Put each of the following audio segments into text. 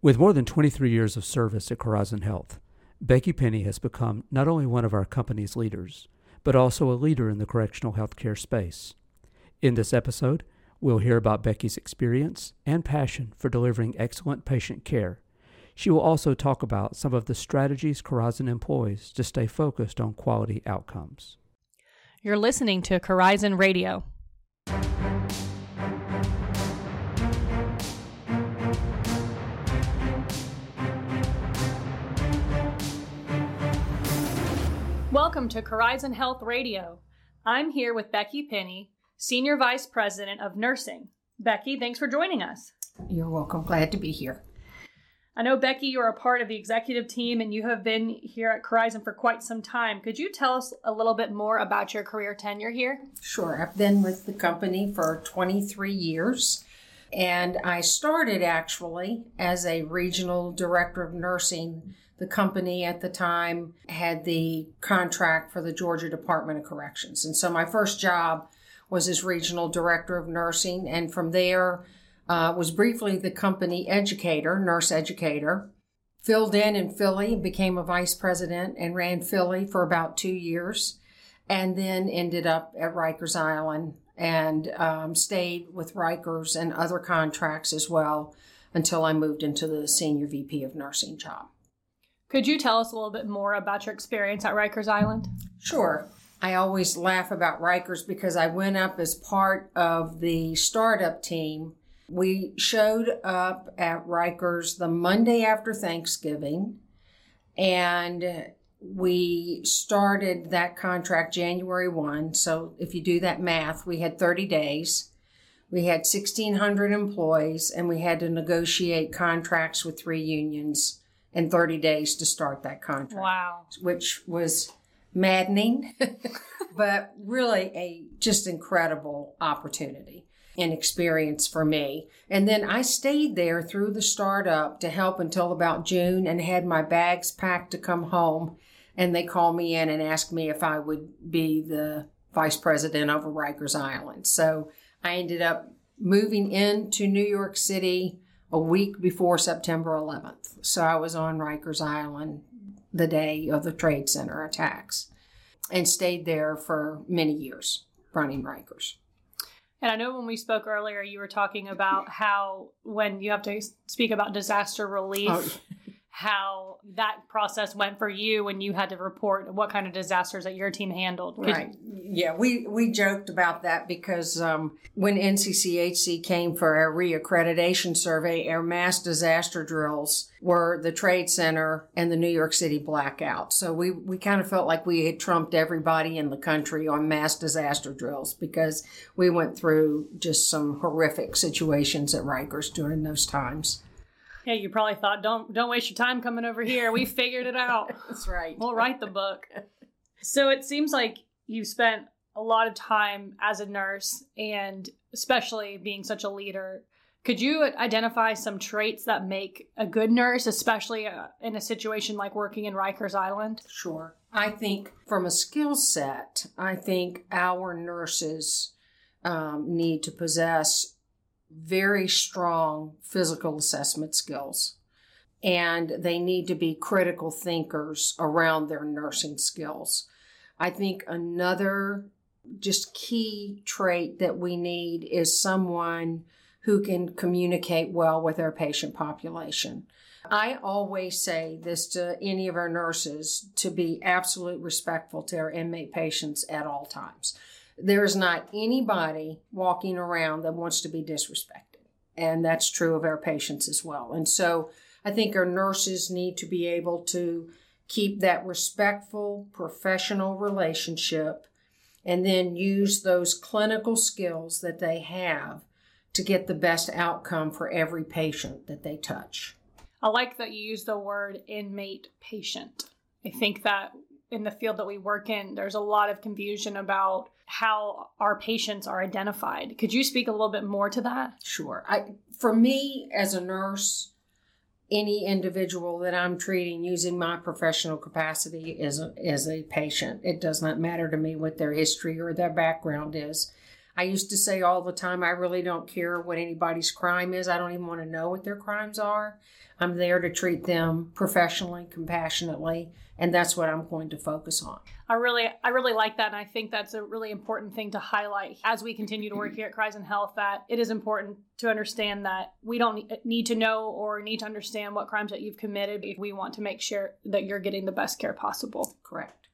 With more than 23 years of service at Corizon Health, Becky Pinney has become not only one of our company's leaders, but also a leader in the correctional healthcare space. In this episode, we'll hear about Becky's experience and passion for delivering excellent patient care. She will also talk about some of the strategies Corizon employs to stay focused on quality outcomes. You're listening to Corizon Radio. Welcome to Corizon Health Radio. I'm here with Becky Pinney, Senior Vice President of Nursing. Becky, thanks for joining us. You're welcome. Glad to be here. I know, Becky, you're a part of the executive team and you have been here at Corizon for quite some time. Could you tell us a little bit more about your career tenure here? Sure. I've been with the company for 23 years. And I started actually as a regional director of nursing the company at the time had the contract for the Georgia Department of Corrections. And so my first job was as regional director of nursing. And from there, uh, was briefly the company educator, nurse educator. Filled in in Philly, became a vice president, and ran Philly for about two years. And then ended up at Rikers Island and um, stayed with Rikers and other contracts as well until I moved into the senior VP of nursing job. Could you tell us a little bit more about your experience at Rikers Island? Sure. I always laugh about Rikers because I went up as part of the startup team. We showed up at Rikers the Monday after Thanksgiving and we started that contract January 1. So if you do that math, we had 30 days. We had 1,600 employees and we had to negotiate contracts with three unions in 30 days to start that contract. Wow. Which was maddening, but really a just incredible opportunity and experience for me. And then I stayed there through the startup to help until about June and had my bags packed to come home. And they called me in and asked me if I would be the vice president over Rikers Island. So I ended up moving into New York City a week before September 11th. So I was on Rikers Island the day of the Trade Center attacks and stayed there for many years running Rikers. And I know when we spoke earlier, you were talking about how when you have to speak about disaster relief, oh how that process went for you when you had to report what kind of disasters that your team handled. Right. Yeah, we, we joked about that because um, when NCCHC came for our reaccreditation survey, our mass disaster drills were the Trade Center and the New York City blackout. So we, we kind of felt like we had trumped everybody in the country on mass disaster drills because we went through just some horrific situations at Rikers during those times. Yeah, you probably thought, don't don't waste your time coming over here. We figured it out. That's right. We'll write the book. So it seems like you spent a lot of time as a nurse, and especially being such a leader. Could you identify some traits that make a good nurse, especially uh, in a situation like working in Rikers Island? Sure. I think from a skill set, I think our nurses um, need to possess very strong physical assessment skills. And they need to be critical thinkers around their nursing skills. I think another just key trait that we need is someone who can communicate well with our patient population. I always say this to any of our nurses to be absolutely respectful to our inmate patients at all times. There is not anybody walking around that wants to be disrespected. And that's true of our patients as well. And so I think our nurses need to be able to keep that respectful, professional relationship and then use those clinical skills that they have to get the best outcome for every patient that they touch. I like that you use the word inmate patient. I think that in the field that we work in, there's a lot of confusion about how our patients are identified. Could you speak a little bit more to that? Sure. I, for me as a nurse, any individual that I'm treating using my professional capacity is a, is a patient. It does not matter to me what their history or their background is. I used to say all the time, I really don't care what anybody's crime is. I don't even want to know what their crimes are. I'm there to treat them professionally, compassionately, and that's what I'm going to focus on. I really I really like that and I think that's a really important thing to highlight as we continue to work here at Corizon Health that it is important to understand that we don't need to know or need to understand what crimes that you've committed if we want to make sure that you're getting the best care possible. Correct.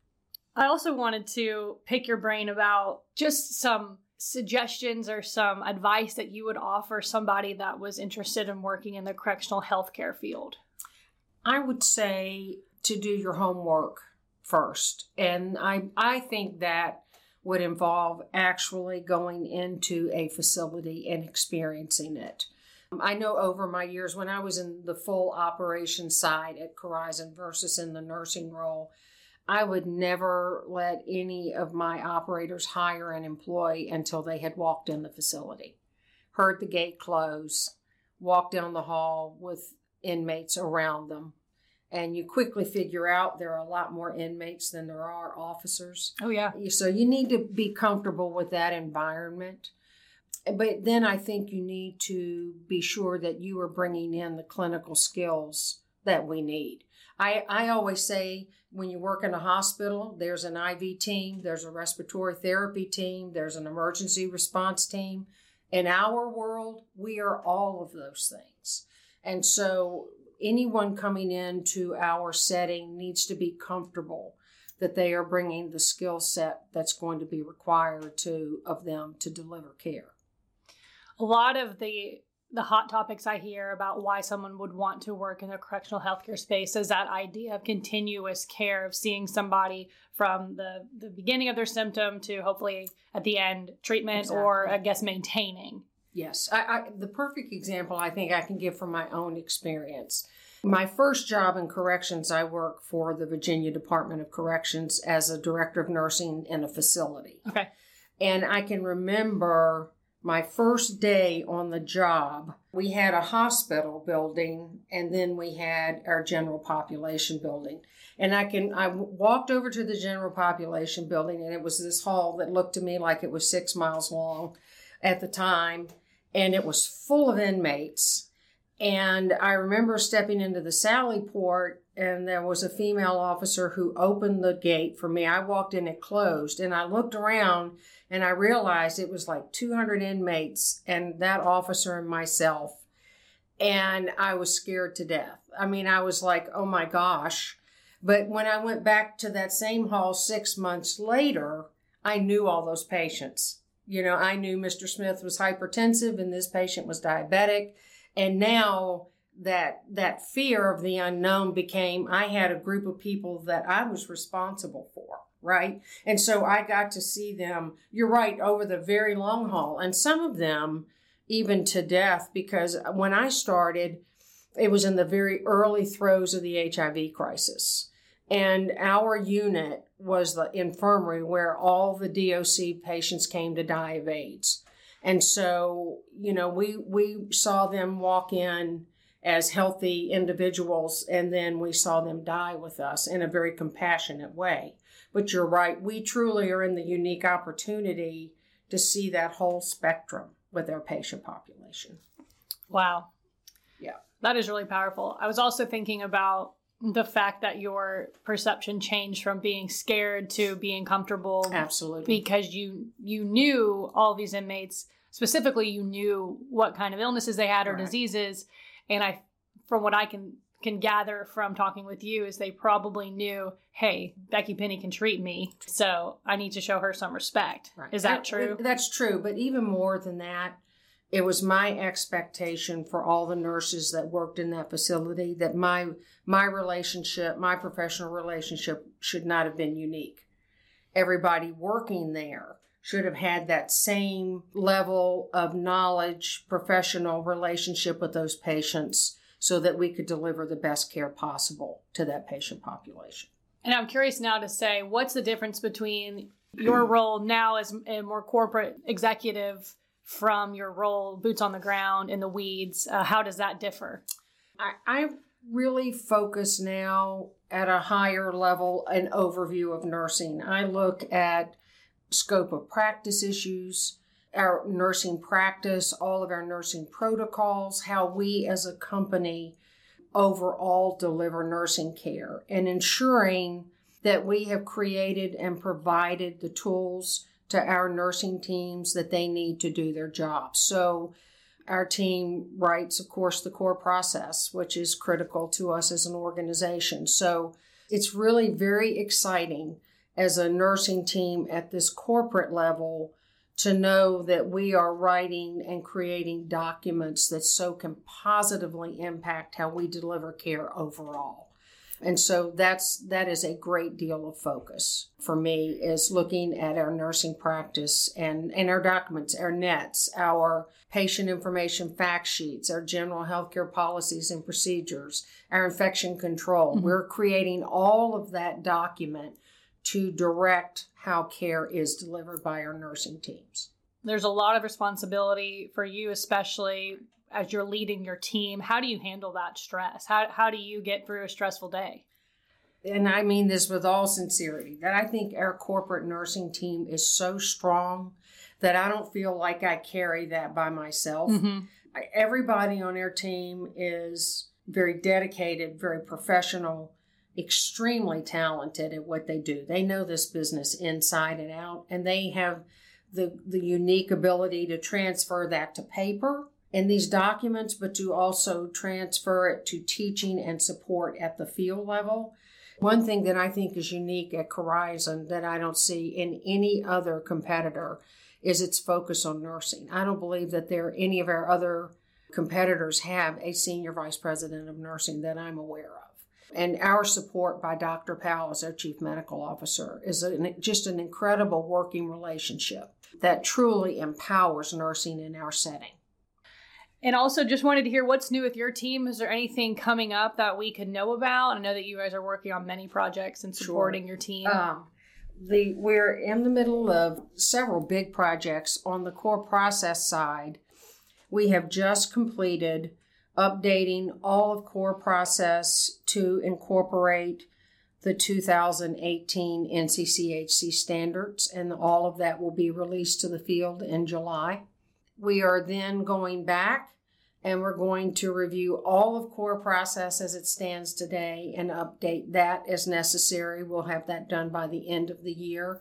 I also wanted to pick your brain about just some suggestions or some advice that you would offer somebody that was interested in working in the correctional healthcare field? I would say to do your homework first. And I, I think that would involve actually going into a facility and experiencing it. I know over my years when I was in the full operation side at Corizon versus in the nursing role, I would never let any of my operators hire an employee until they had walked in the facility, heard the gate close, walked down the hall with inmates around them. And you quickly figure out there are a lot more inmates than there are officers. Oh, yeah. So you need to be comfortable with that environment. But then I think you need to be sure that you are bringing in the clinical skills that we need. I, I always say when you work in a hospital, there's an IV team, there's a respiratory therapy team, there's an emergency response team. In our world, we are all of those things. And so anyone coming into our setting needs to be comfortable that they are bringing the skill set that's going to be required to of them to deliver care. A lot of the the hot topics I hear about why someone would want to work in the correctional healthcare space is that idea of continuous care of seeing somebody from the, the beginning of their symptom to hopefully at the end treatment exactly. or I guess maintaining. Yes, I, I, the perfect example I think I can give from my own experience. My first job in corrections, I worked for the Virginia Department of Corrections as a director of nursing in a facility. Okay. And I can remember my first day on the job, we had a hospital building and then we had our general population building. And I can, I walked over to the general population building and it was this hall that looked to me like it was six miles long at the time. And it was full of inmates. And I remember stepping into the Sally port and there was a female officer who opened the gate for me. I walked in, it closed, and I looked around and I realized it was like 200 inmates and that officer and myself. And I was scared to death. I mean, I was like, oh my gosh. But when I went back to that same hall six months later, I knew all those patients. You know, I knew Mr. Smith was hypertensive and this patient was diabetic. And now that that fear of the unknown became I had a group of people that I was responsible for, right? And so I got to see them, you're right, over the very long haul. And some of them even to death because when I started, it was in the very early throes of the HIV crisis. And our unit was the infirmary where all the DOC patients came to die of AIDS. And so, you know, we, we saw them walk in as healthy individuals, and then we saw them die with us in a very compassionate way. But you're right, we truly are in the unique opportunity to see that whole spectrum with our patient population. Wow. Yeah. That is really powerful. I was also thinking about the fact that your perception changed from being scared to being comfortable absolutely because you you knew all these inmates specifically you knew what kind of illnesses they had or right. diseases and I, from what I can can gather from talking with you, is they probably knew, hey, Becky Pinney can treat me, so I need to show her some respect. Right. Is that true? That's true, but even more than that, it was my expectation for all the nurses that worked in that facility that my my relationship, my professional relationship should not have been unique. Everybody working there should have had that same level of knowledge, professional relationship with those patients so that we could deliver the best care possible to that patient population. And I'm curious now to say what's the difference between your role now as a more corporate executive from your role boots on the ground in the weeds? Uh, how does that differ? I, I really focus now at a higher level an overview of nursing. I look at scope of practice issues, our nursing practice, all of our nursing protocols, how we as a company overall deliver nursing care, and ensuring that we have created and provided the tools to our nursing teams that they need to do their job. So, our team writes, of course, the core process, which is critical to us as an organization. So, it's really very exciting as a nursing team at this corporate level to know that we are writing and creating documents that so can positively impact how we deliver care overall. And so that's that is a great deal of focus for me is looking at our nursing practice and, and our documents, our nets, our patient information fact sheets, our general healthcare policies and procedures, our infection control. Mm-hmm. We're creating all of that document to direct how care is delivered by our nursing teams. There's a lot of responsibility for you, especially as you're leading your team. How do you handle that stress? How, how do you get through a stressful day? And I mean this with all sincerity that I think our corporate nursing team is so strong that I don't feel like I carry that by myself. Mm-hmm. everybody on our team is very dedicated, very professional, extremely talented at what they do. They know this business inside and out, and they have the, the unique ability to transfer that to paper in these documents, but to also transfer it to teaching and support at the field level. One thing that I think is unique at Corizon that I don't see in any other competitor is its focus on nursing. I don't believe that there any of our other competitors have a senior vice president of nursing that I'm aware of. And our support by Dr. Powell as our chief medical officer is an, just an incredible working relationship that truly empowers nursing in our setting. And also, just wanted to hear what's new with your team. Is there anything coming up that we could know about? I know that you guys are working on many projects and supporting sure. your team. Um, the we're in the middle of several big projects on the core process side. We have just completed updating all of core process to incorporate the 2018 NCCHC standards, and all of that will be released to the field in July. We are then going back and we're going to review all of core process as it stands today and update that as necessary. We'll have that done by the end of the year.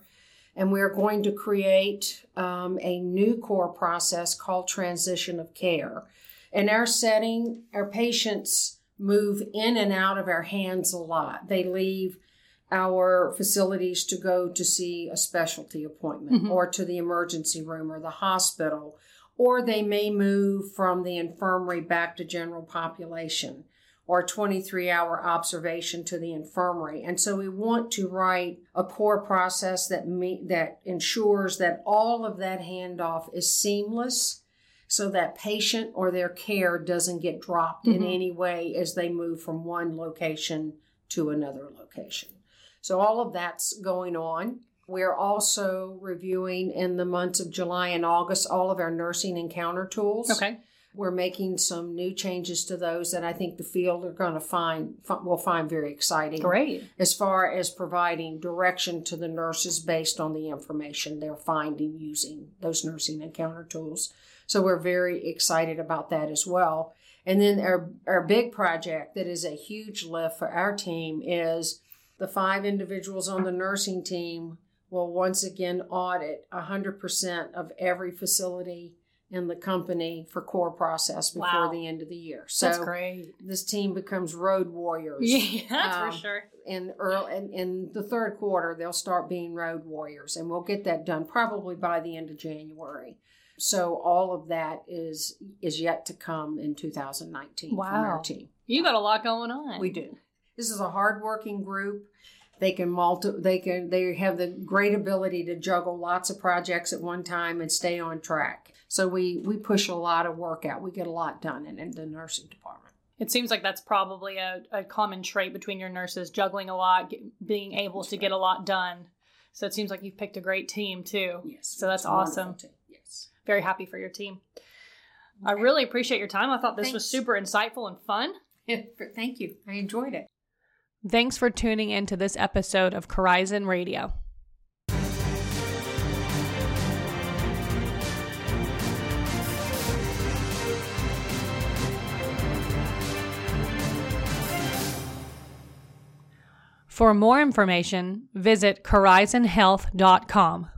And we're going to create um, a new core process called transition of care. In our setting, our patients move in and out of our hands a lot. They leave our facilities to go to see a specialty appointment mm-hmm. or to the emergency room or the hospital, or they may move from the infirmary back to general population or 23 hour observation to the infirmary. And so we want to write a core process that me, that ensures that all of that handoff is seamless so that patient or their care doesn't get dropped mm-hmm. in any way as they move from one location to another location. So all of that's going on. We're also reviewing in the months of July and August all of our nursing encounter tools. Okay. We're making some new changes to those that I think the field are going to find will find very exciting. Great. As far as providing direction to the nurses based on the information they're finding using those nursing encounter tools. So we're very excited about that as well. And then our, our big project that is a huge lift for our team is the five individuals on the nursing team will once again audit 100% of every facility in the company for core process before wow. the end of the year. So that's great. This team becomes road warriors. Yeah, that's um, for sure. In early in, in the third quarter, they'll start being road warriors, and we'll get that done probably by the end of January. So all of that is is yet to come in 2019 wow. from our team. You got a lot going on. We do. This is a hardworking group. They can multi, they can they have the great ability to juggle lots of projects at one time and stay on track. So we we push a lot of work out. We get a lot done in, in the nursing department. It seems like that's probably a, a common trait between your nurses, juggling a lot, get, being able that's to right. get a lot done. So it seems like you've picked a great team too. Yes. So that's awesome. Team very happy for your team. Okay. I really appreciate your time. I thought this Thanks. was super insightful and fun. Thank you. I enjoyed it. Thanks for tuning in to this episode of Corizon Radio. For more information, visit corizonhealth.com.